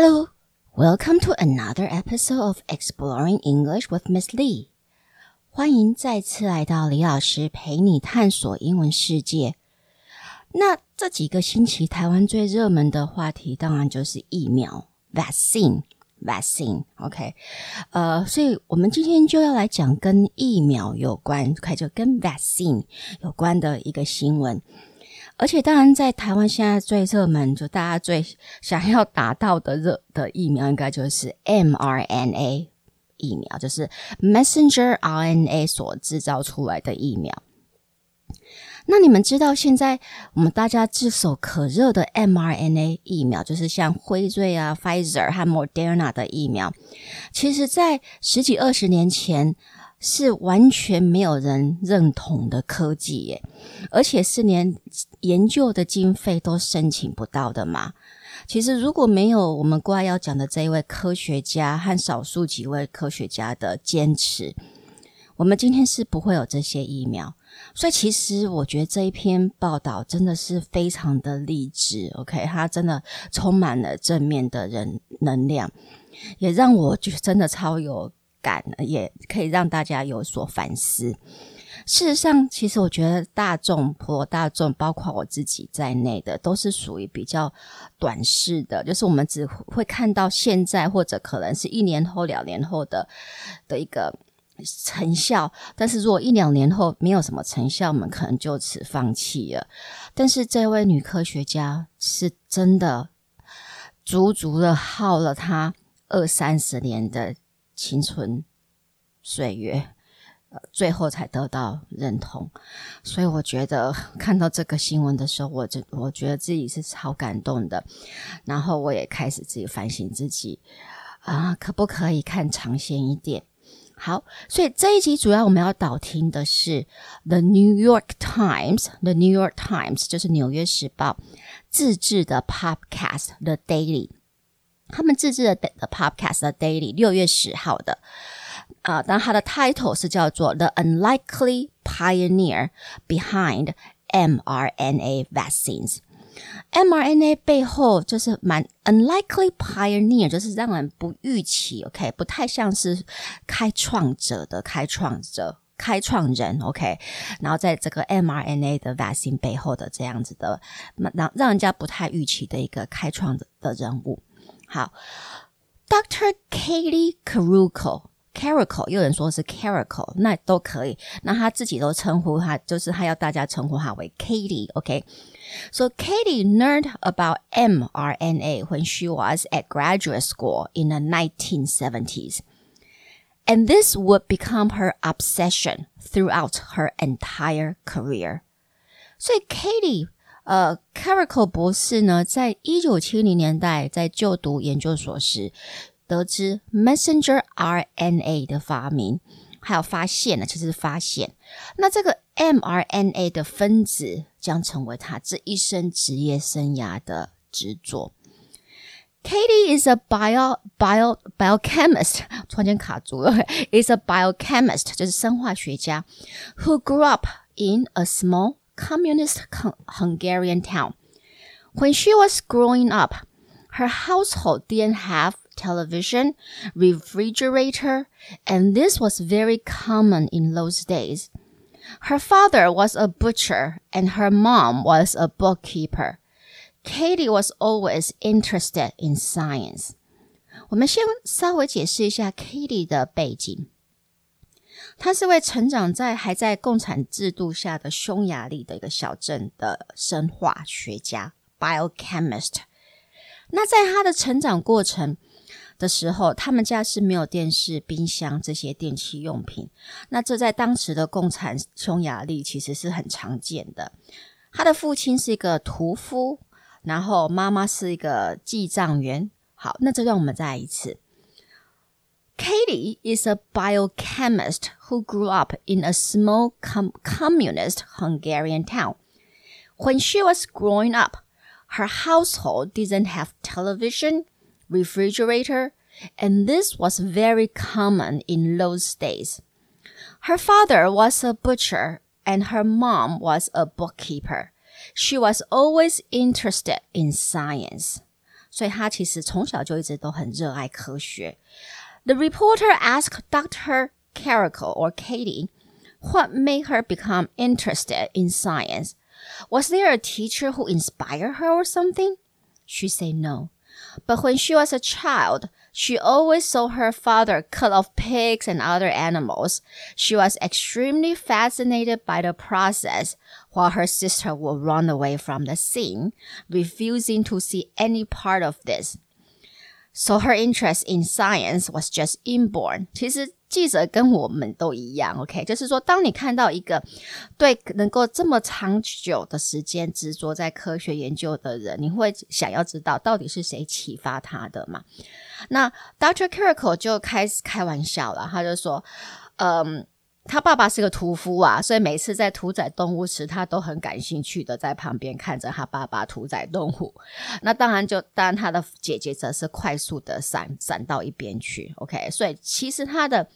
Hello, welcome to another episode of Exploring English with Miss Lee. 欢迎再次来到李老师陪你探索英文世界。那这几个星期，台湾最热门的话题当然就是疫苗 （vaccine）。vaccine，OK，、呃，所以我们今天就要来讲跟疫苗有关，快就跟 vaccine 有关的一个新闻。而且，当然，在台湾现在最热门，就大家最想要打到的热的疫苗，应该就是 mRNA 疫苗，就是 messenger RNA 所制造出来的疫苗。那你们知道现在我们大家炙手可热的 mRNA 疫苗，就是像辉瑞啊、Pfizer 和 Moderna 的疫苗，其实在十几二十年前是完全没有人认同的科技耶，而且是连研究的经费都申请不到的嘛。其实如果没有我们国外要讲的这一位科学家和少数几位科学家的坚持，我们今天是不会有这些疫苗。所以，其实我觉得这一篇报道真的是非常的励志。OK，它真的充满了正面的人能量，也让我觉得真的超有感，也可以让大家有所反思。事实上，其实我觉得大众、普罗大众，包括我自己在内的，都是属于比较短视的，就是我们只会看到现在，或者可能是一年后、两年后的的一个。成效，但是如果一两年后没有什么成效，我们可能就此放弃了。但是这位女科学家是真的足足的耗了她二三十年的青春岁月，呃，最后才得到认同。所以我觉得看到这个新闻的时候，我就我觉得自己是超感动的。然后我也开始自己反省自己啊，可不可以看长线一点？好，所以这一集主要我们要导听的是《The New York Times》，《The New York Times》就是《纽约时报》自制的 Podcast，《The Daily》。他们自制的的 Podcast，《的 Daily》六月十号的啊，当它的 title 是叫做《The Unlikely Pioneer Behind mRNA Vaccines》。mRNA 背后就是蛮 unlikely pioneer，就是让人不预期，OK，不太像是开创者的开创者、开创人，OK，然后在这个 mRNA 的 vaccine 背后的这样子的，让让人家不太预期的一个开创的的人物。好，Dr. Katie Karikó。Carico，有人说是 Carico，那都可以。那他自己都称呼他，就是他要大家称呼他为 Katie。OK，so Katie learned about mRNA when she was at graduate school in the 1970s, and this would become her obsession throughout her entire career. So Katie 呃，Carico 博士呢，在一九七零年代在就读研究所时，得知 messenger RNA 的发明，还有发现呢，其实是发现。那这个 mRNA 的分子将成为他这一生职业生涯的执着。Katie is a bio bio biochemist，突然间卡住了。is a biochemist，就是生化学家，who grew up in a small communist Hungarian town. When she was growing up, her household didn't have television, refrigerator, and this was very common in those days. Her father was a butcher and her mom was a bookkeeper. Katie was always interested in science. 我们先稍微解释一下 Katie 的背景。 他是位成长在还在共产制度下的匈牙利的一个小镇的生化学家 （biochemist）。那在他的成长过程，的时候，他们家是没有电视、冰箱这些电器用品。那这在当时的共产匈牙利其实是很常见的。他的父亲是一个屠夫，然后妈妈是一个记账员。好，那这让我们再来一次。Katie is a biochemist who grew up in a small com communist Hungarian town. When she was growing up, her household didn't have television refrigerator, and this was very common in those days. Her father was a butcher and her mom was a bookkeeper. She was always interested in science. 所以他其实从小就一直都很热爱科学。 The reporter asked Dr. Karikó or Katie what made her become interested in science. Was there a teacher who inspired her or something? She said no. But when she was a child, she always saw her father cut off pigs and other animals. She was extremely fascinated by the process, while her sister would run away from the scene, refusing to see any part of this. So her interest in science was just inborn. 其实记者跟我们都一样，OK，就是说，当你看到一个对能够这么长久的时间执着在科学研究的人，你会想要知道到底是谁启发他的嘛？那 Dr. Carrico 就开始开玩笑了，他就说，嗯。他爸爸是个屠夫啊，所以每次在屠宰动物时，他都很感兴趣的在旁边看着他爸爸屠宰动物。那当然就，当然他的姐姐则是快速的闪闪到一边去。OK，所以其实他的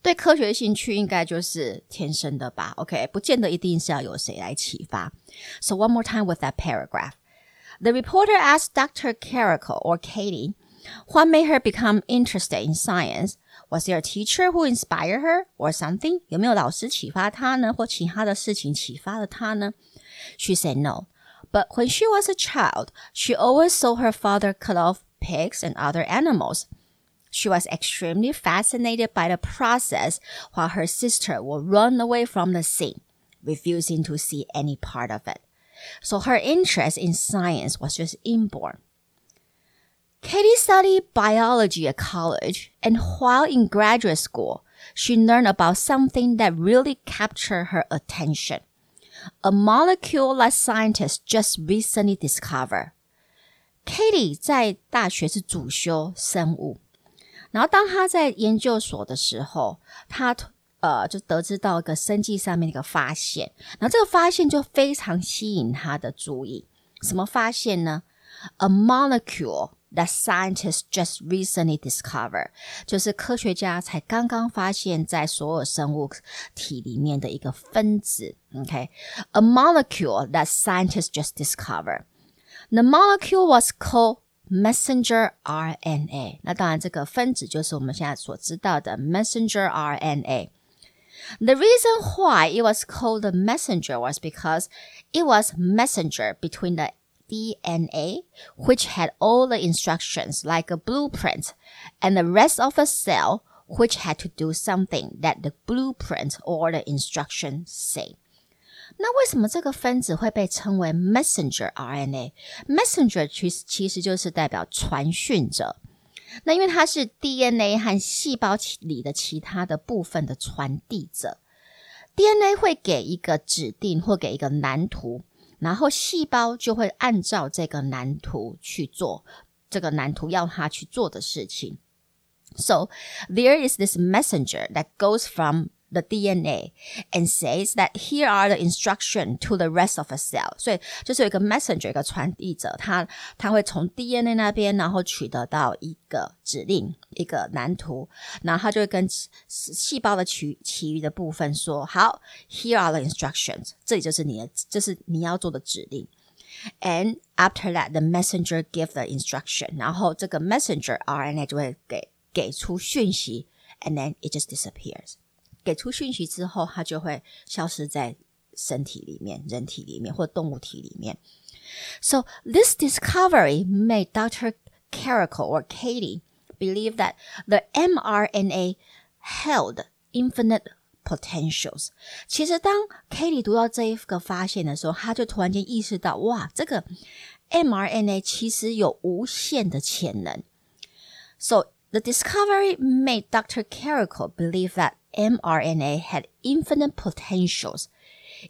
对科学兴趣应该就是天生的吧。OK，不见得一定是要有谁来启发。So one more time with that paragraph. The reporter asked Dr. Carrico or Katie what made her become interested in science. Was there a teacher who inspired her or something? 有没有老师启发她呢，或其他的事情启发了她呢？She said no. But when she was a child, she always saw her father cut off pigs and other animals. She was extremely fascinated by the process, while her sister would run away from the scene, refusing to see any part of it. So her interest in science was just inborn. Katie studied biology at college, and while in graduate school, she learned about something that really captured her attention. A molecule that scientists just recently discovered. Katie 在大学是主修生物，然后当她在研究所的时候，她呃就得知到一个生计上面的一个发现，然后这个发现就非常吸引她的注意。什么发现呢？A molecule that scientists just recently discovered，就是科学家才刚刚发现，在所有生物体里面的一个分子。OK，a molecule that scientists just discovered. The molecule was called messenger RNA。那当然，这个分子就是我们现在所知道的 messenger RNA。The reason why it was called the messenger was because it was messenger between the DNA, which had all the instructions like a blueprint, and the rest of the cell, which had to do something that the blueprint or the instruction say. 那为什么这个分子会被称为 messenger RNA？messenger 其实其实就是代表传讯者。那因为它是 DNA 和细胞里的其他的部分的传递者，DNA 会给一个指定或给一个蓝图， 然后细胞就会按照这个蓝图去做这个蓝图要它去做的事情。So there is this messenger that goes from the DNA and says that here are the instruction to the rest of the cell。所以就是有一个 messenger，一个传递者，他他会从 DNA 那边，然后取得到一个指令，一个蓝图，然后他就会跟细胞的其其余的部分说：好，here are the instructions，这里就是你的，这是你要做的指令。And after that, the messenger give the instruction，然后这个 messenger RNA 就会给给出讯息，and then it just disappears。 给出讯息之后，它就会消失在身体里面、人体里面或动物体里面。So this discovery made Dr. Karikó or Katie believe that the mRNA held infinite potentials。其实，当 Katie 读到这一个发现的时候，他就突然间意识到，哇，这个 mRNA 其实有无限的潜能。So the discovery made Dr. Karikó believe that mRNA had infinite potentials.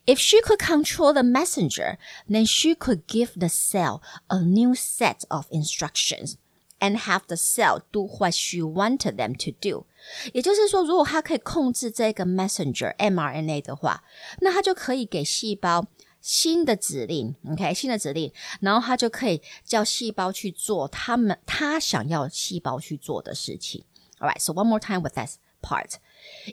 If she could control the messenger, then she could give the cell a new set of instructions and have the cell do what she wanted them to do. 也就是说，如果它可以控制这个 messenger mRNA 的话，那它就可以给细胞新的指令，OK，新的指令，然后它就可以叫细胞去做他们它想要细胞去做的事情。All right, so one more time with that part.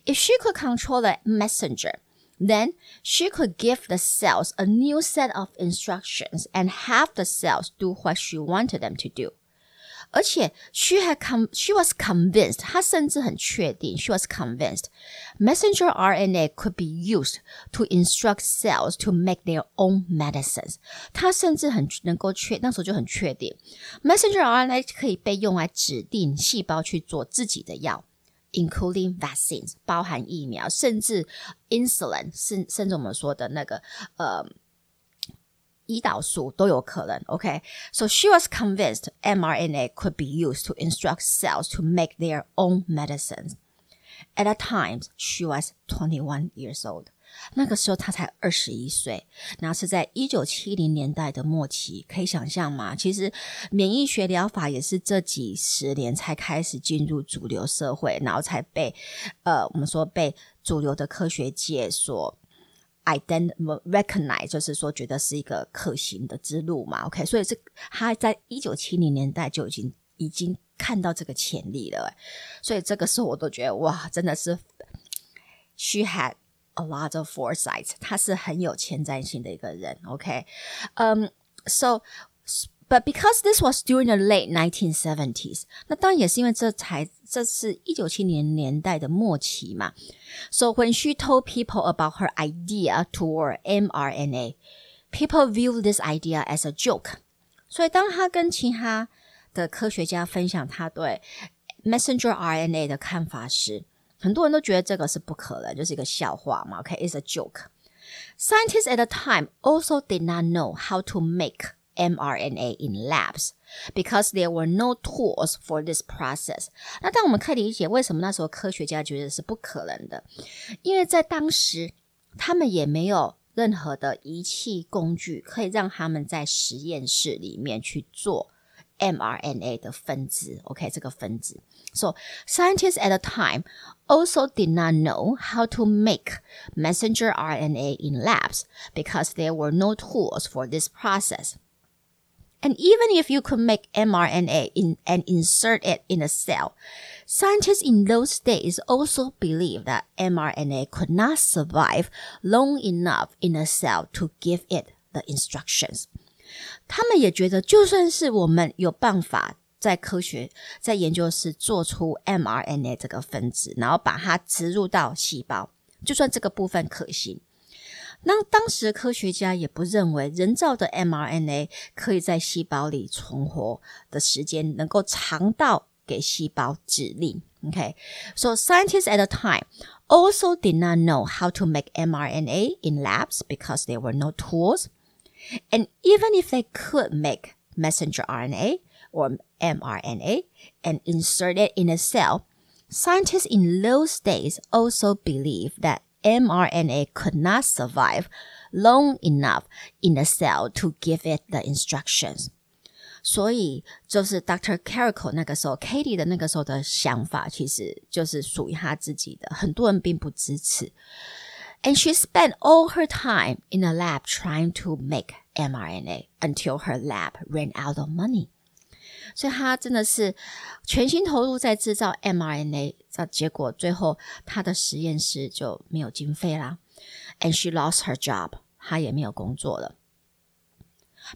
If she could control the messenger, then she could give the cells a new set of instructions and have the cells do what she wanted them to do. 而且 she had com she was convinced，她甚至很确定，she was convinced messenger RNA could be used to instruct cells to make their own medicines。她甚至很能够确那时候就很确定，messenger RNA 可以被用来指定细胞去做自己的药。 including vaccines，包含疫苗，甚至 insulin，甚甚至我们说的那个呃胰岛素都有可能。OK，so、okay? she was convinced mRNA could be used to instruct cells to make their own medicines. At that time, she was 21 years old. 那个时候他才二十一岁，然后是在一九七零年代的末期，可以想象吗？其实免疫学疗法也是这几十年才开始进入主流社会，然后才被呃我们说被主流的科学界所。ident recognize 就是说觉得是一个可行的之路嘛，OK，所以这他在一九七零年代就已经已经看到这个潜力了，所以这个时候我都觉得哇，真的是 she had a lot of foresight，他是很有前瞻性的一个人，OK，嗯、um,，so。But because this was during the late 1970s，那当然也是因为这才这是一九七零年代的末期嘛。So when she told people about her idea toward mRNA, people view this idea as a joke. 所以当她跟其他的科学家分享她对 messenger RNA 的看法时， 很多人都觉得这个是不可能，就是一个笑话嘛。OK，it's、okay, a joke. Scientists at the time also did not know how to make mRNA in labs because there were no tools for this process。那当我们可以理解为什么那时候科学家觉得是不可能的，因为在当时他们也没有任何的仪器工具可以让他们在实验室里面去做 mRNA 的分支。OK，这个分支。So scientists at the time also did not know how to make messenger RNA in labs because there were no tools for this process. And even if you could make mRNA in, and insert it in a cell, scientists in those days also believed that mRNA could not survive long enough in a cell to give it the instructions. 他们也觉得，就算是我们有办法在科学在研究室做出 mRNA 这个分子，然后把它植入到细胞，就算这个部分可行，那当时的科学家也不认为人造的 mRNA 可以在细胞里存活的时间能够长到给细胞指令。Okay, so scientists at the time also did not know how to make mRNA in labs because there were no tools. And even if they could make messenger RNA or mRNA and insert it in a cell, scientists in those days also believed that mRNA could not survive long enough in the cell to give it the instructions. 所以，就是 Dr. Karikó 那个时候，Katie 的那个时候的想法，其实就是属于他自己的。很多人并不支持。And she spent all her time in a lab trying to make mRNA until her lab ran out of money. 所以他真的是全心投入在制造 mRNA，那结果最后他的实验室就没有经费啦，and she lost her job，她也没有工作了。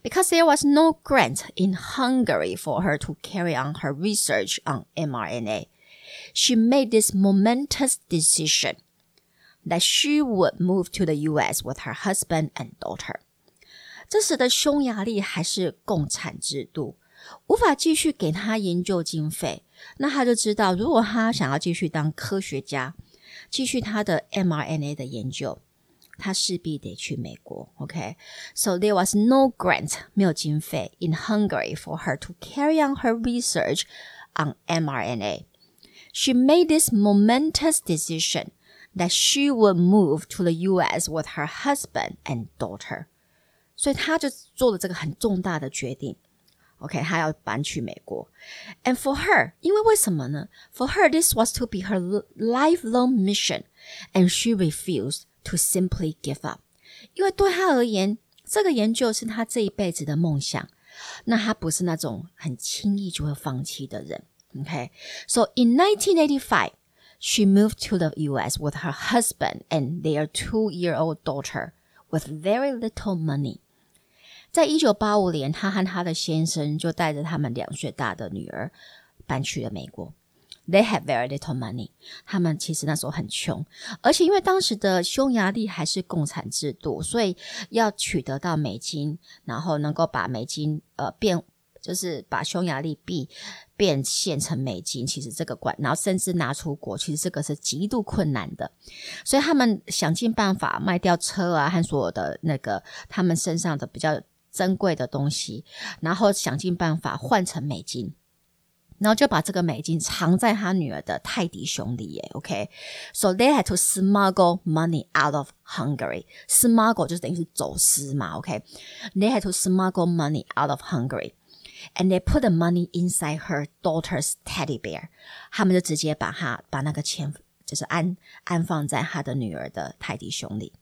Because there was no grant in Hungary for her to carry on her research on mRNA, she made this momentous decision that she would move to the US with her husband and daughter. 这时的匈牙利还是共产制度，无法继续给他研究经费，那他就知道，如果他想要继续当科学家，继续他的 mRNA 的研究，他势必得去美国。OK，so、okay? there was no grant，没有经费 in Hungary for her to carry on her research on mRNA. She made this momentous decision that she would move to the U.S. with her husband and daughter. 所以她就做了这个很重大的决定。OK，她要搬去美国。And for her，因为为什么呢？For her, this was to be her lifelong mission, and she refused to simply give up. 因为对她而言，这个研究是她这一辈子的梦想。那她不是那种很轻易就会放弃的人。OK，so in 1985. She moved to the U.S. with her husband and their two-year-old daughter with very little money. 在一九八五年，她和她的先生就带着他们两岁大的女儿搬去了美国。They had very little money。他们其实那时候很穷，而且因为当时的匈牙利还是共产制度，所以要取得到美金，然后能够把美金呃变。就是把匈牙利币变现成美金，其实这个管，然后甚至拿出国，其实这个是极度困难的。所以他们想尽办法卖掉车啊，和所有的那个他们身上的比较珍贵的东西，然后想尽办法换成美金，然后就把这个美金藏在他女儿的泰迪熊里。耶，OK，so they had to smuggle money out of Hungary. Smuggle 就等于是走私嘛。OK，they had to smuggle money out of Hungary. And they put the money inside her daughter's teddy bear，他们就直接把它把那个钱就是安安放在他的女儿的泰迪熊里。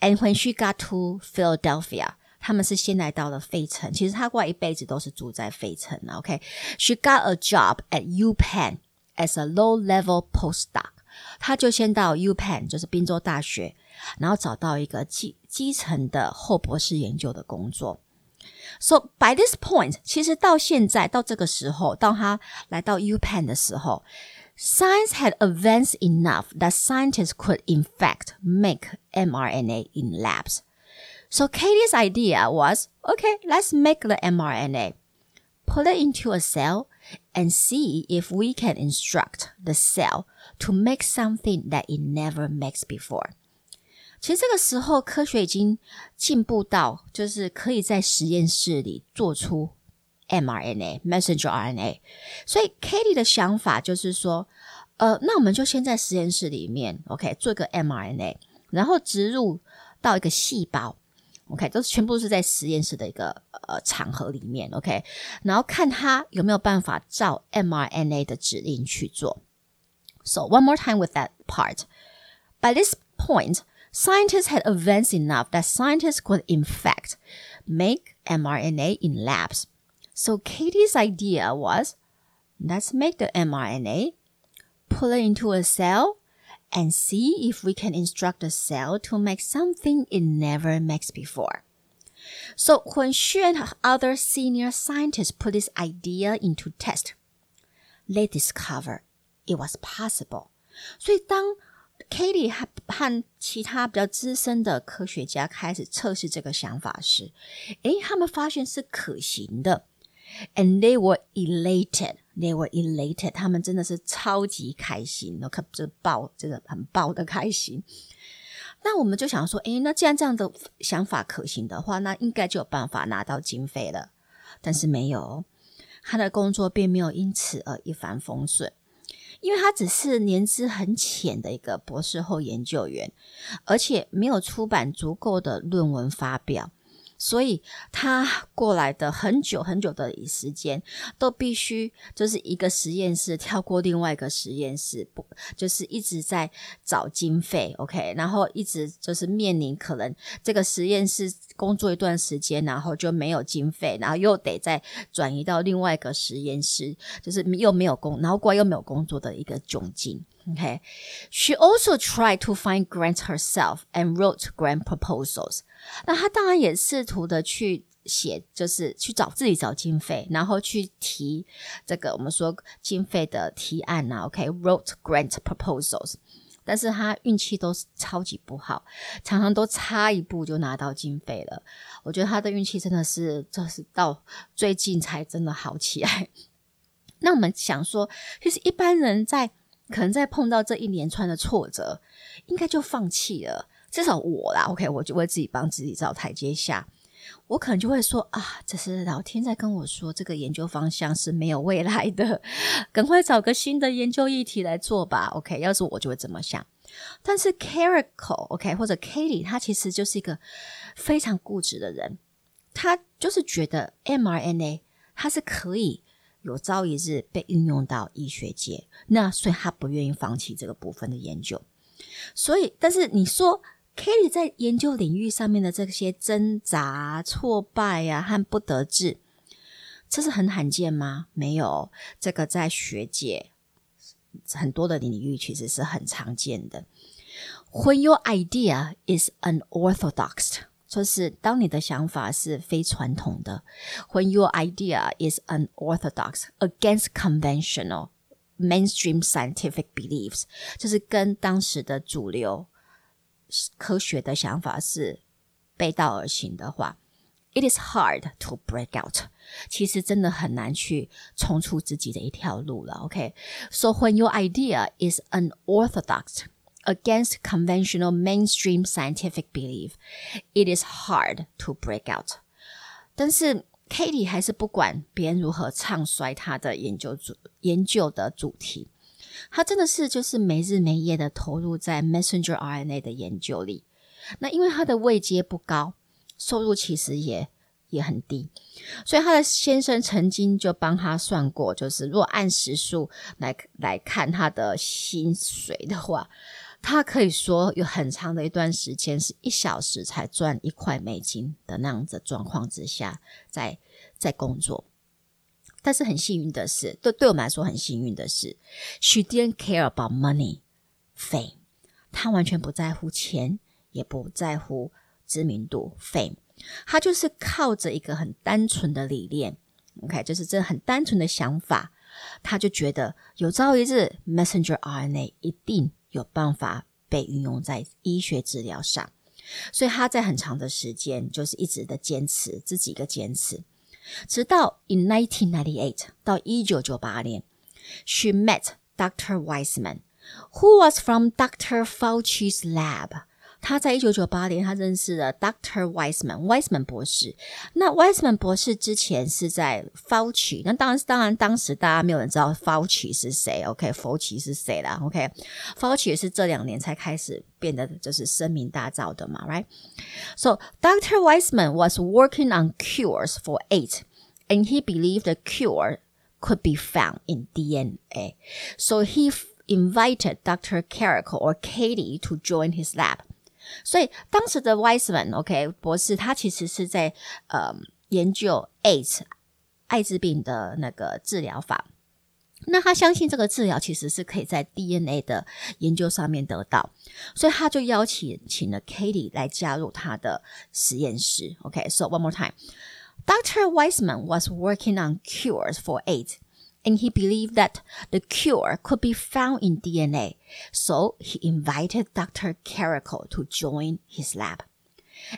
And when she got to Philadelphia，他们是先来到了费城。其实她过来一辈子都是住在费城的。OK，she got a job at UPenn as a low-level postdoc。她就先到 UPenn，就是宾州大学，然后找到一个基基层的后博士研究的工作。 So by this point，其实到现在到这个时候，到他来到 UPenn 的时候，science had advanced enough that scientists could in fact make mRNA in labs. So Katie's idea was, okay, let's make the mRNA, put it into a cell, and see if we can instruct the cell to make something that it never makes before. 其实这个时候，科学已经进步到，就是可以在实验室里做出 mRNA、messenger RNA。所以 Katie 的想法就是说，呃，那我们就先在实验室里面，OK，做一个 mRNA，然后植入到一个细胞，OK，都是全部是在实验室的一个呃场合里面，OK，然后看它有没有办法照 mRNA 的指令去做。So one more time with that part. By this point. scientists had advanced enough that scientists could, in fact, make mRNA in labs. So Katie's idea was let's make the mRNA, put it into a cell, and see if we can instruct the cell to make something it never makes before. So when she and other senior scientists put this idea into test, they discovered it was possible. 所以当 Katie 和和其他比较资深的科学家开始测试这个想法时，诶，他们发现是可行的，and they were elated. They were elated. 他们真的是超级开心，可这爆，真的很爆的开心。那我们就想说，诶，那既然这样的想法可行的话，那应该就有办法拿到经费了。但是没有，他的工作并没有因此而一帆风顺。因为他只是年资很浅的一个博士后研究员，而且没有出版足够的论文发表。所以他过来的很久很久的时间，都必须就是一个实验室跳过另外一个实验室，不就是一直在找经费，OK，然后一直就是面临可能这个实验室工作一段时间，然后就没有经费，然后又得再转移到另外一个实验室，就是又没有工，然后过来又没有工作的一个窘境。OK，she also tried to find grants herself and wrote grant proposals. 那他当然也试图的去写，就是去找自己找经费，然后去提这个我们说经费的提案呐、啊。OK，wrote、grant proposals，但是他运气都是超级不好，常常都差一步就拿到经费了。我觉得他的运气真的是，就是到最近才真的好起来。那我们想说，其实一般人在可能在碰到这一连串的挫折，应该就放弃了。至少我啦，OK，我就会自己帮自己找台阶下。我可能就会说啊，这是老天在跟我说，这个研究方向是没有未来的，赶快找个新的研究议题来做吧。OK，要是我就会这么想。但是 Carrico，OK，或者 Katie，他其实就是一个非常固执的人，他就是觉得 mRNA 它是可以。有朝一日被运用到医学界，那所以他不愿意放弃这个部分的研究。所以，但是你说 Kelly 在研究领域上面的这些挣扎、挫败呀和不得志，这是很罕见吗？没有，这个在学界很多的领域其实是很常见的。When your idea is unorthodox，就是当你的想法是非传统的。When your idea is unorthodox against conventional mainstream scientific beliefs，就是跟当时的主流科学的想法是背道而行的话，it is hard to break out。其实真的很难去冲出自己的一条路了。OK，so、okay? when your idea is unorthodox against conventional mainstream scientific belief, it is hard to break out. 但是 Katie 还是不管别人如何唱衰她的研究主研究的主题， 他真的是就是没日没夜的投入在 messenger RNA 的研究里。那因为他的位阶不高，收入其实也也很低，所以他的先生曾经就帮他算过，就是如果按时数来来看他的薪水的话，他可以说有很长的一段时间是一小时才赚一块美金的那样子状况之下，在在工作。但是很幸运的是，对对我们来说很幸运的是，she didn't care about money fame，她完全不在乎钱，也不在乎知名度 fame。他就是靠着一个很单纯的理念，OK，就是这很单纯的想法，他就觉得有朝一日 messenger RNA 一定有办法被运用在医学治疗上，所以他在很长的时间就是一直的坚持这几个坚持，直到 in 1998到一九九八年，she met Dr. Weissman, who was from Dr. Fauci's lab。他在一九九八年他认识了 Doctor Weissman，Weisman 博士。那 Weissman 博士之前是在 Fauci，那当然当然当时大家没有人知道 Fauci 是谁，OK，佛奇是谁啦，OK，Fauci、okay? 是这两年才开始变得就是声名大噪的嘛，Right？So Doctor Weissman was working on cures for AIDS, and he believed the cure could be found in DNA. So he invited Dr. Karikó or Katie to join his lab. 所以当时的 Weissman，OK、okay, 博士，他其实是在呃研究 AIDS 艾滋病的那个治疗法。那他相信这个治疗其实是可以在 DNA 的研究上面得到，所以他就邀请请了 Katie 来加入他的实验室。OK，so、okay, one more time. Dr. Weissman was working on cures for AIDS and he believed that the cure could be found in DNA. So he invited Dr. Karikó to join his lab.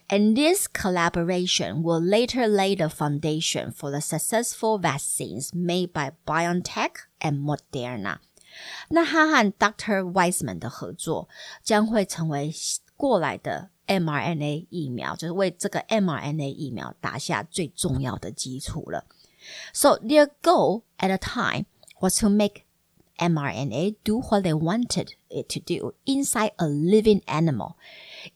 And this collaboration will later lay the foundation for the successful vaccines made by BioNTech and Moderna. 那他和 Dr. 的合作将会成为过来的 mRNA 疫苗，就是为这个 mRNA 疫苗打下最重要的基础了。so their goal at the time was to make mRNA do what they wanted it to do inside a living animal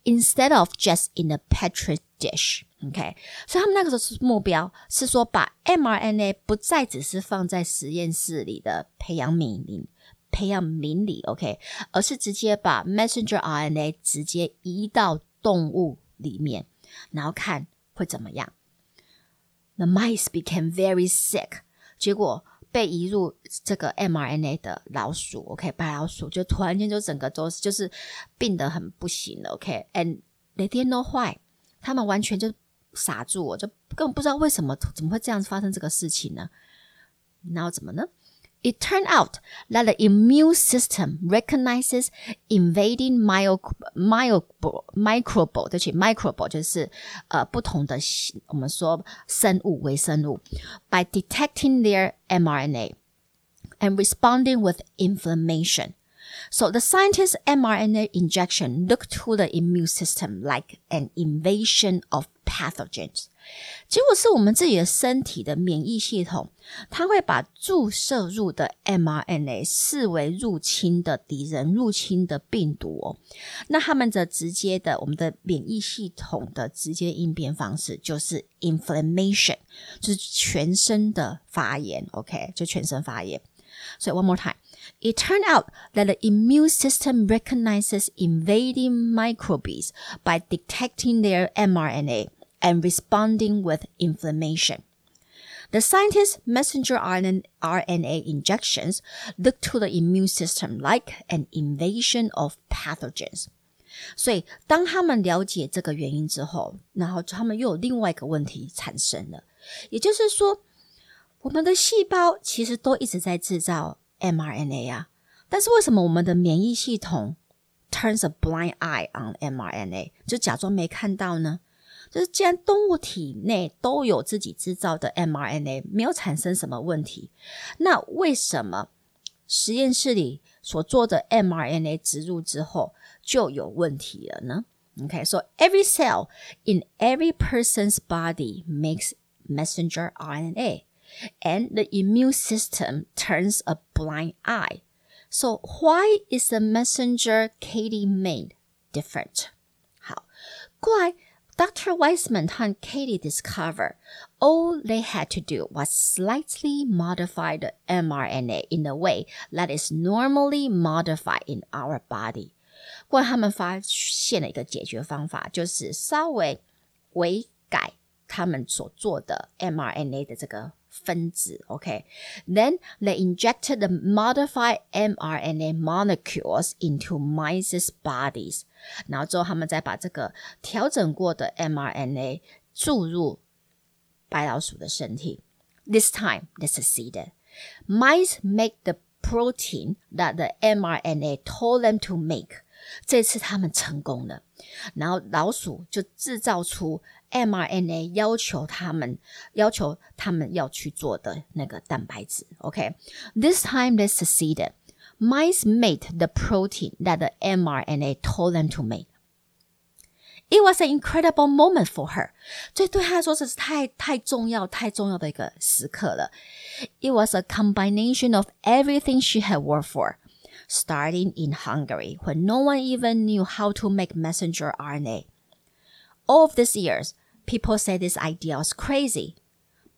instead of just in a petri dish. OK，所以他们那个时候目标是说，把 mRNA 不再只是放在实验室里的培养皿里、培养皿里，OK，而是直接把 messenger RNA 直接移到动物里面，然后看会怎么样。 The mice became very sick，结果被移入这个 mRNA 的老鼠，OK，白老鼠就突然间就整个都是就是病得很不行了，OK，and they didn't know why，他们完全就傻住，我就根本不知道为什么怎么会这样子发生这个事情呢？然后怎么呢 ？It turned out that the immune system recognizes invading myo myo microbe，对不起，microbe 就是呃不同的我们说生物微生物，by detecting their mRNA and responding with inflammation. So the scientist's mRNA injection looked to the immune system like an invasion of pathogens. 结果是我们自己的身体的免疫系统，它会把注射入的 mRNA 视为入侵的敌人、入侵的病毒哦。那他们的直接的，我们的免疫系统的直接应变方式就是 inflammation，就是全身的发炎。OK，就全身发炎。所以 one more time。It turned out that the immune system recognizes invading microbes by detecting their mRNA and responding with inflammation. The scientists' messenger RNA, RNA injections look to the immune system like an invasion of pathogens. 所以，当他们了解这个原因之后，然后他们又有另外一个问题产生了，也就是说，我们的细胞其实都一直在制造 mRNA 啊，但是为什么我们的免疫系统 turns a blind eye on mRNA，就假装没看到呢？ 就是既然动物体内都有自己制造的 mRNA，没有产生什么问题，那为什么实验室里所做的 mRNA 植入之后就有问题了呢？Okay, so every cell in every person's body makes messenger RNA, and the immune system turns a blind eye. So why is the messenger Katie made different? 好，过来。 Dr. Weissman and Katie discovered all they had to do was slightly modify the mRNA in a way that is normally modified in our body. 过来他们发现了一个解决方法，就是稍微微改他们所做的 mRNA 的这个 分子，OK。Then they injected the modified mRNA molecules into mice's bodies。然后之后他们再把这个调整过的 mRNA 注入白老鼠的身体。This time they succeeded. Mice make the protein that the mRNA told them to make. 这次他们成功了，然后老鼠就制造出 mRNA 要求他们要求他们要去做的那个蛋白质。OK，this、okay? time they succeeded. Mice made the protein that the mRNA told them to make. It was an incredible moment for her. 这对她来说这是太太重要、太重要的一个时刻了。It was a combination of everything she had worked for starting in Hungary, when no one even knew how to make messenger RNA. All of these years, people said this idea was crazy.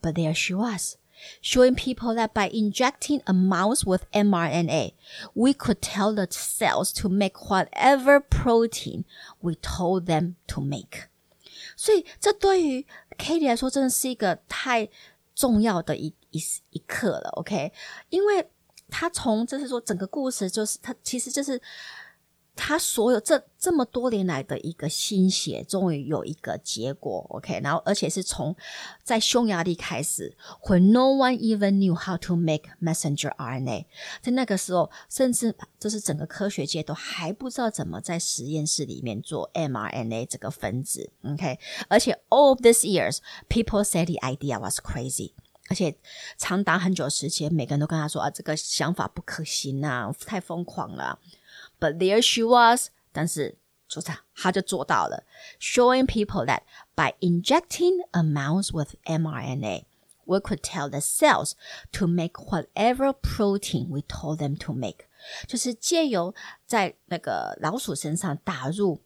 But there she was, showing people that by injecting a mouse with mRNA, we could tell the cells to make whatever protein we told them to make. 所以，这对于 Katie 来说，真的是一个太重要的一一一刻了。OK，因为 他从就是说整个故事就是他其实就是他所有这这么多年来的一个心血，终于有一个结果，OK。然后而且是从在匈牙利开始，When no one even knew how to make messenger RNA，在那个时候，甚至就是整个科学界都还不知道怎么在实验室里面做 mRNA 这个分子，OK。而且 all of these years，people said the idea was crazy。而且长达很久时间，每个人都跟他说啊，这个想法不可行啊，太疯狂了。But there she was，但是就这样，他就做到了，showing people that by injecting a mouse with mRNA。we could tell the cells to make whatever protein we told them to make，就是借由在那个老鼠身上打入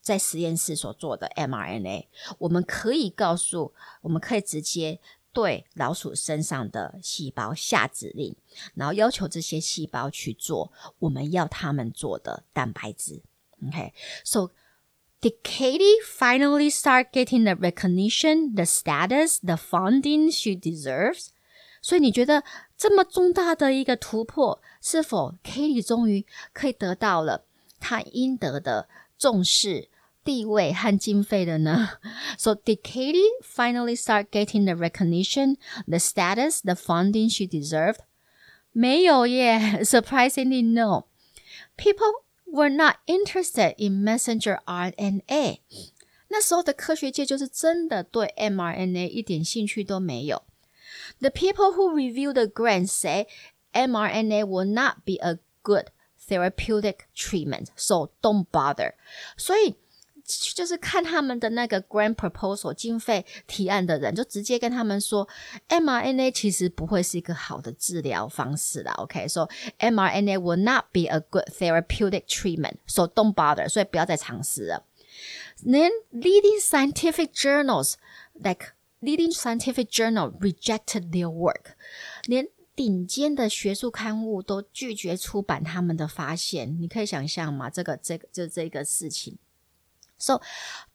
在实验室所做的 mRNA，我们可以告诉，我们可以直接对老鼠身上的细胞下指令，然后要求这些细胞去做我们要他们做的蛋白质。Okay，so did Katie finally start getting the recognition, the status, the funding she deserves？所以你觉得这么重大的一个突破，是否 Katie 终于可以得到了她应得的重视？地位和经费的呢？So did Katie finally start getting the recognition, the status, the funding she deserved? 没有耶，surprisingly no. People were not interested in messenger RNA. 那时候的科学界就是真的对 mRNA 一点兴趣都没有。The people who reviewed the grant say mRNA will not be a good therapeutic treatment, so don't bother. 所以 就是看他们的那个 grant proposal 经费提案的人，就直接跟他们说，mRNA 其实不会是一个好的治疗方式啦。OK，so mRNA will not be a good therapeutic treatment，so don't bother，所以不要再尝试了。Then leading scientific journals like leading scientific journal rejected their work，连顶尖的学术刊物都拒绝出版他们的发现。你可以想象吗？这个这个就这个事情。So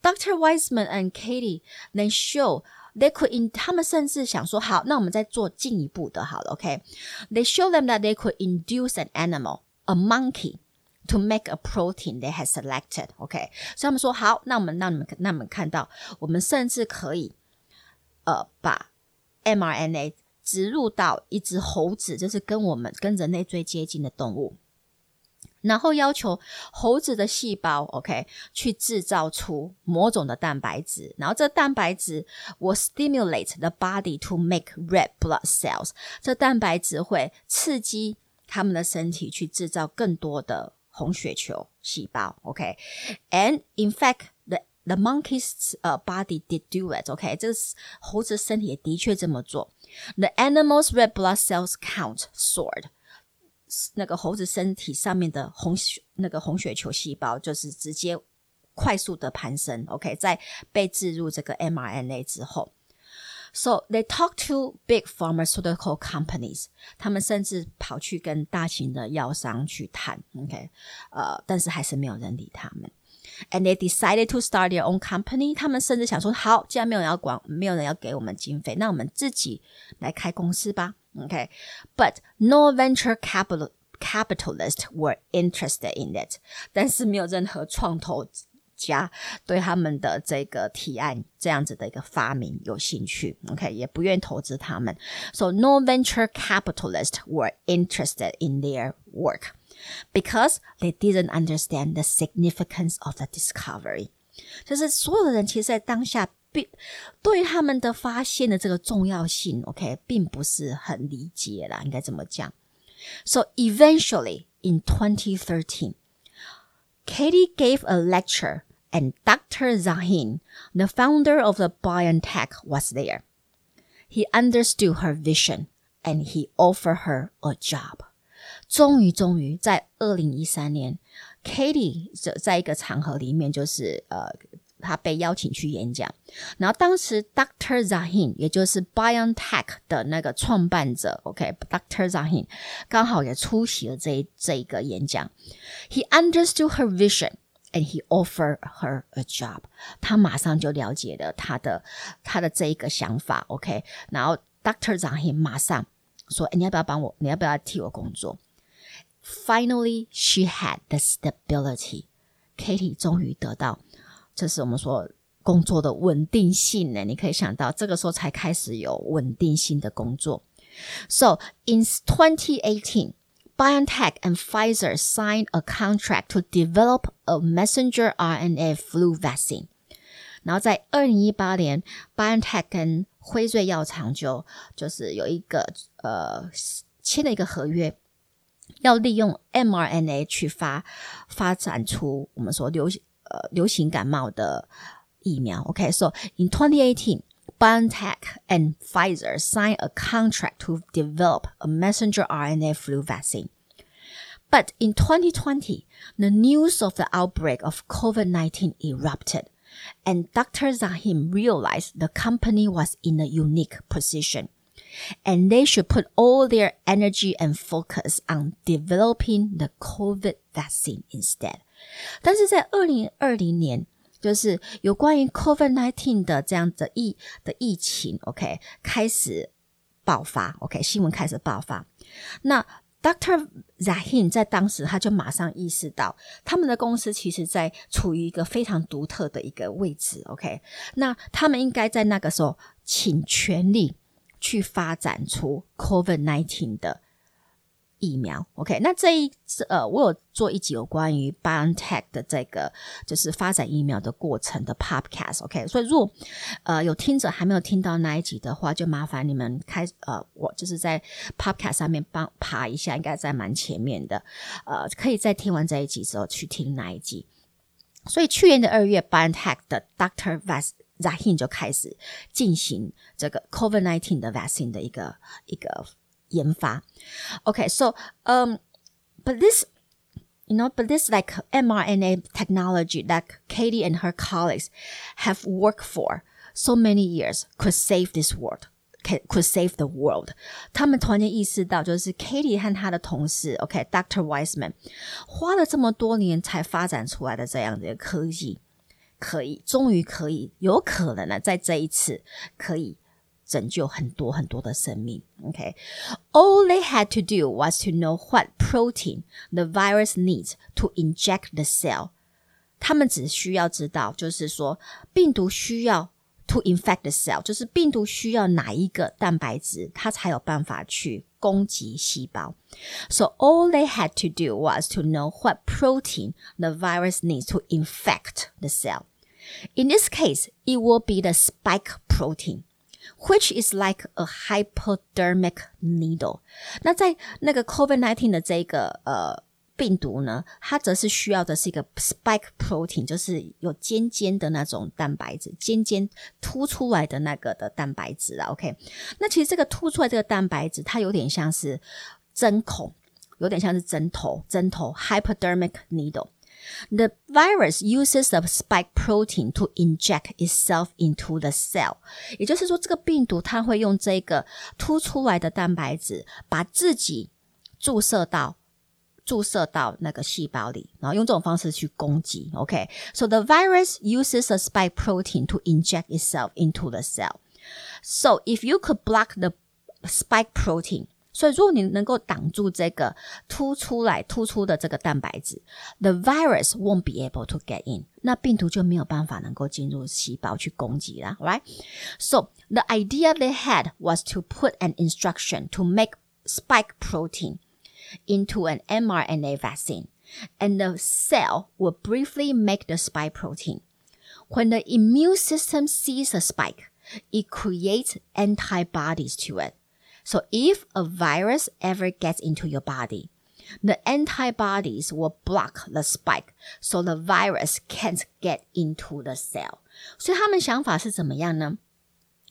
Dr. Weissman and Katie then show they could in 他们甚至想说好，那我们再做进一步的，好了，OK？They show them that they could induce an animal, a monkey. To make a protein they had selected, OK. So OK？所以他们说好，那我们让你们让你们看到，我们甚至可以，呃，把 mRNA 植入到一只猴子，就是跟我们跟人类最接近的动物。然后要求猴子的细胞，OK，去制造出某种的蛋白质，然后这蛋白质 will stimulate the body to make red blood cells。这蛋白质会刺激他们的身体去制造更多的红血球细胞，OK？And in fact, the the monkey's 呃 body did do it, OK？这个猴子身体也的确这么做。The animal's red blood cells count soared。 那个猴子身体上面的红血那个红血球细胞就是直接快速的攀升，OK，在被置入这个 mRNA 之后，so they talk to big pharmaceutical companies，他们甚至跑去跟大型的药商去谈，OK，呃，但是还是没有人理他们。And they decided to start their own company。他们甚至想说，好，既然没有人要管，没有人要给我们经费，那我们自己来开公司吧。Okay, but no venture capital capitalists were interested in it. 但是没有任何创投家对他们的这个提案这样子的一个发明有兴趣。OK，也不愿意投资他们。So no venture capitalists were interested in their work because they didn't understand the significance of the discovery. 就是所有的人其实，在当下 并对他们的发现的这个重要性，OK，并不是很理解啦，应该怎么讲？So eventually in 2013, Katie gave a lecture, and Dr. Şahin, the founder of the BioNTech, was there. He understood her vision, and he offered her a job. 终于，终于在二零一三年，Katie 在一个场合里面，就是呃他被邀请去演讲。然后当时 Dr. Şahin，也就是 BioNTech 的那个创办者，OK，Dr. Şahin 刚好也出席了这这一个演讲。He understood her vision and he offered her a job。他马上就了解了他的他的这一个想法，OK。然后 Dr. Şahin 马上说：“哎，你要不要帮我？你要不要替我工作？” Finally, she had the stability. Katie 终于得到这是我们说工作的稳定性呢，你可以想到这个时候才开始有稳定性的工作。So in 2018, BioNTech and Pfizer signed a contract to develop a messenger RNA flu vaccine. 然后在二零一八年，BioNTech 跟辉瑞药厂就就是有一个呃签了一个合约，要利用 mRNA 去发发展出我们说流行。so in 2018, BioNTech and Pfizer signed a contract to develop a messenger RNA flu vaccine. But in 2020, the news of the outbreak of COVID-19 erupted, and Dr. Şahin realized the company was in a unique position, and they should put all their energy and focus on developing the COVID vaccine instead. 但是在二零二零年，就是有关于 COVID-19 的这样的疫的疫情，OK 开始爆发，OK 新闻开始爆发。那 Doctor Zahin 在当时他就马上意识到，他们的公司其实在处于一个非常独特的一个位置，OK 那他们应该在那个时候请全力去发展出 COVID-19 的。疫苗，OK，那这一次呃，我有做一集有关于 BioNTech 的这个就是发展疫苗的过程的 Podcast，OK，所以如果呃有听者还没有听到那一集的话，就麻烦你们开呃，我就是在 Podcast 上面帮爬一下，应该在蛮前面的，呃，可以在听完这一集之后去听那一集。所以去年的二月，BioNTech 的 Dr. Vas Zahin 就开始进行这个 COVID-19 的 vaccine 的一个一个。研发。Okay, so um, but this you know, but this like mRNA technology that Katie and her colleagues have worked for so many years could save this world. Could save the world。他们突然间意识到，就是 Katie 和他的同事，OK，Dr. Weissman 花了这么多年才发展出来的这样的一个科技，可以终于可以有可能呢，在这一次可以拯救很多很多的生命。OK，all、okay? they had to do was to know what protein the virus needs to inject the cell。他们只需要知道，就是说病毒需要 to infect the cell，就是病毒需要哪一个蛋白质，它才有办法去攻击细胞。So all they had to do was to know what protein the virus needs to infect the cell. In this case, it will be the spike protein. Which is like a hypodermic needle。那在那个 COVID-19 的这个呃病毒呢，它则是需要的是一个 spike protein，就是有尖尖的那种蛋白质，尖尖凸出来的那个的蛋白质啊。OK，那其实这个凸出来这个蛋白质，它有点像是针孔，有点像是针头，针头 hypodermic needle。The virus uses the spike protein to inject itself into the cell，也就是说，这个病毒它会用这个凸出来的蛋白质，把自己注射到注射到那个细胞里，然后用这种方式去攻击。OK，so、okay? the virus uses the spike protein to inject itself into the cell. So if you could block the spike protein 所以，如果你能够挡住这个突出来、突出的这个蛋白质，the virus won't be able to get in，那病毒就没有办法能够进入细胞去攻击啦，right? So the idea they had was to put an instruction to make spike protein into an mRNA vaccine, and the cell will briefly make the spike protein. When the immune system sees a spike, it creates antibodies to it. So if a virus ever gets into your body, the antibodies will block the spike, so the virus can't get into the cell. 所以他们想法是怎么样呢？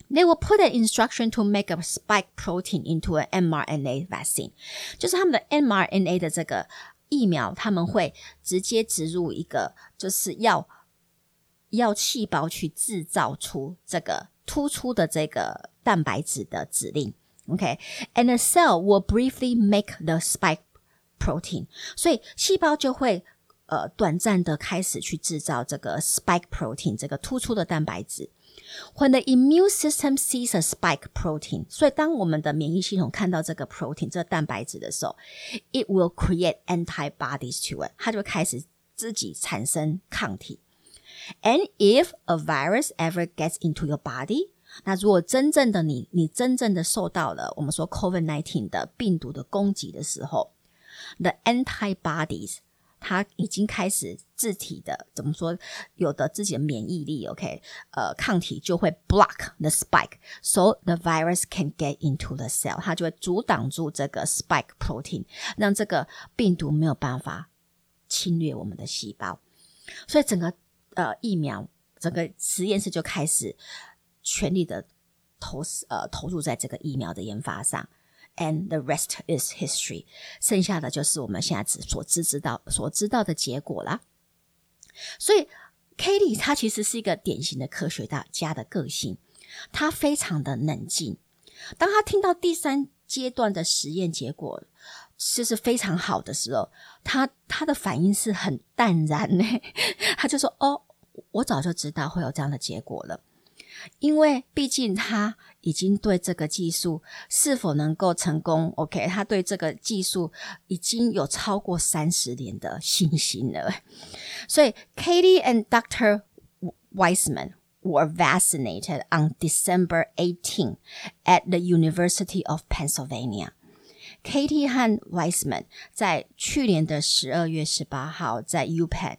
They will put an instruction to make a spike protein into an mRNA vaccine，就是他们的 mRNA 的这个疫苗，他们会直接植入一个，就是要要细胞去制造出这个突出的这个蛋白质的指令。 Okay, and the cell will briefly make the spike protein. 所以细胞就会呃短暂的开始去制造这个 spike protein 这个突出的蛋白质。When the immune system sees a spike protein，所以当我们的免疫系统看到这个 protein 这个蛋白质的时候，it will create antibodies to it，它就开始自己产生抗体。And if a virus ever gets into your body， 那如果真正的你，你真正的受到了我们说 COVID nineteen 的病毒的攻击的时候，the antibodies 它已经开始自体的怎么说，有的自己的免疫力，OK，呃，抗体就会 block the spike，so the virus can get into the cell，它就会阻挡住这个 spike protein，让这个病毒没有办法侵略我们的细胞，所以整个呃疫苗，整个实验室就开始。全力的投呃投入在这个疫苗的研发上，and the rest is history。剩下的就是我们现在只所知知道所知道的结果啦。所以 Katie 她其实是一个典型的科学大家的个性，她非常的冷静。当她听到第三阶段的实验结果就是非常好的时候，她她的反应是很淡然呢。她就说：“哦，我早就知道会有这样的结果了。”因为毕竟他已经对这个技术是否能够成功，OK，他对这个技术已经有超过三十年的信心了。所以，Katie and Doctor Weissman were vaccinated on December 18 at the University of Pennsylvania. Katie 和 Weissman 在去年的十二月十八号在 U Penn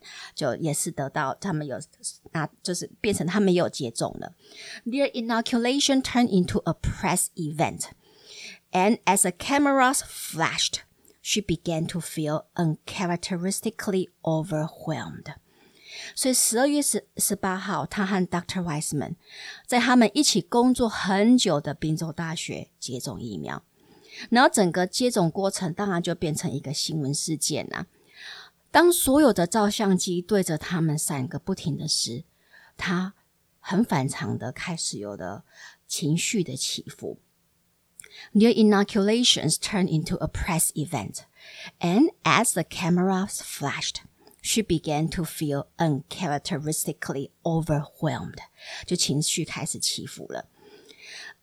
inoculation turned into a press event, and as the cameras flashed, she began to feel uncharacteristically overwhelmed. 所以十二月十十八号，他和 Dr. Weissman 在他们一起工作很久的宾州大学接种疫苗。然后整个接种过程当然就变成一个新闻事件啦。当所有的照相机对着他们三个不停的时，他很反常的开始有了情绪的起伏。Their inoculations turned into a press event, and as the cameras flashed, she began to feel uncharacteristically overwhelmed，就情绪开始起伏了。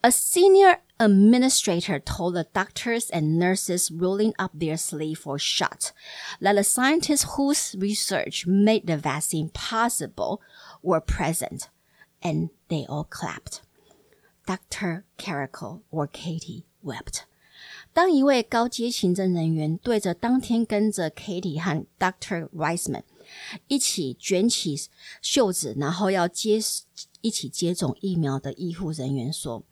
A senior administrator told the doctors and nurses rolling up their sleeve for shot that the scientists whose research made the vaccine possible were present, and they all clapped. Dr. Karikó or Katie wept. 当一位高阶行政人员对着当天跟着 Katie 和 Dr. 一起卷起袖子，然后要接一起接种疫苗的医护人员说。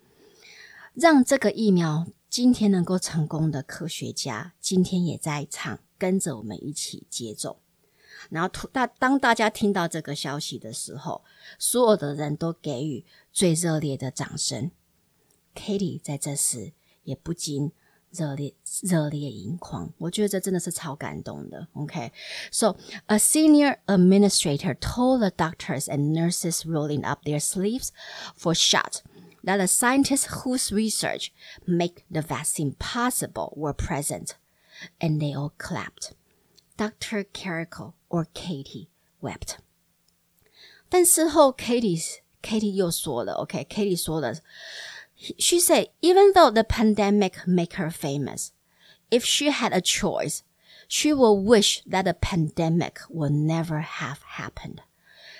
让这个疫苗今天能够成功的科学家，今天也在场，跟着我们一起接种。”然后，大当大家听到这个消息的时候，所有的人都给予最热烈的掌声。Katie 在这时也不禁。热烈热烈盈眶，我觉得这真的是超感动的。OK，so、okay? a senior administrator told the doctors and nurses rolling up their sleeves for shot that the scientists whose research make the vaccine possible were present, and they all clapped. Dr. Karikó or Katie wept. 但事后 Katie Katie said even though the pandemic make her famous, if she had a choice, she would wish that the pandemic would never have happened.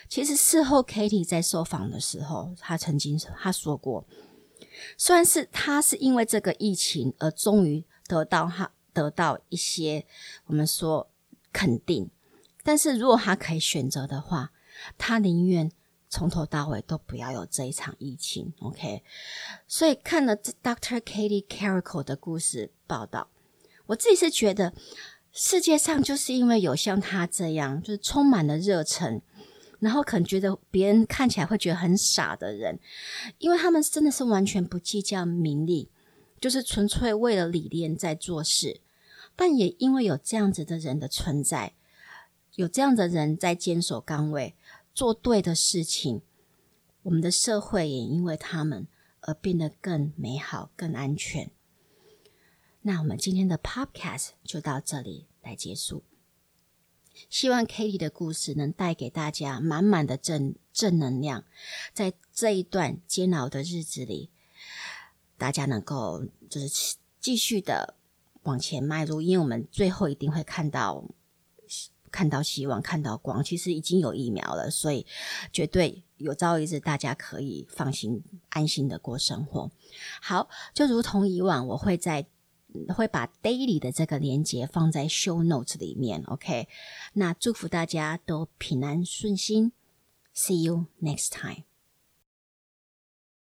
其实事后，Katie 在受访的时候，她曾经她说过，虽然是她是因为这个疫情而终于得到她得到一些我们说肯定，但是如果她可以选择的话，她宁愿从头到尾都不要有这一场疫情，OK？所以看了 Dr. Katie Carico 的故事报道，我自己是觉得世界上就是因为有像他这样，就是充满了热忱，然后可能觉得别人看起来会觉得很傻的人，因为他们真的是完全不计较名利，就是纯粹为了理念在做事。但也因为有这样子的人的存在，有这样的人在坚守岗位。做对的事情，我们的社会也因为他们而变得更美好、更安全。那我们今天的 Podcast 就到这里来结束。希望 Katie 的故事能带给大家满满的正正能量，在这一段煎熬的日子里，大家能够就是继续的往前迈入，因为我们最后一定会看到。看到希望，看到光，其实已经有疫苗了，所以绝对有朝一日大家可以放心、安心的过生活。好，就如同以往，我会在会把 daily 的这个连接放在 show notes 里面。OK，那祝福大家都平安顺心。See you next time.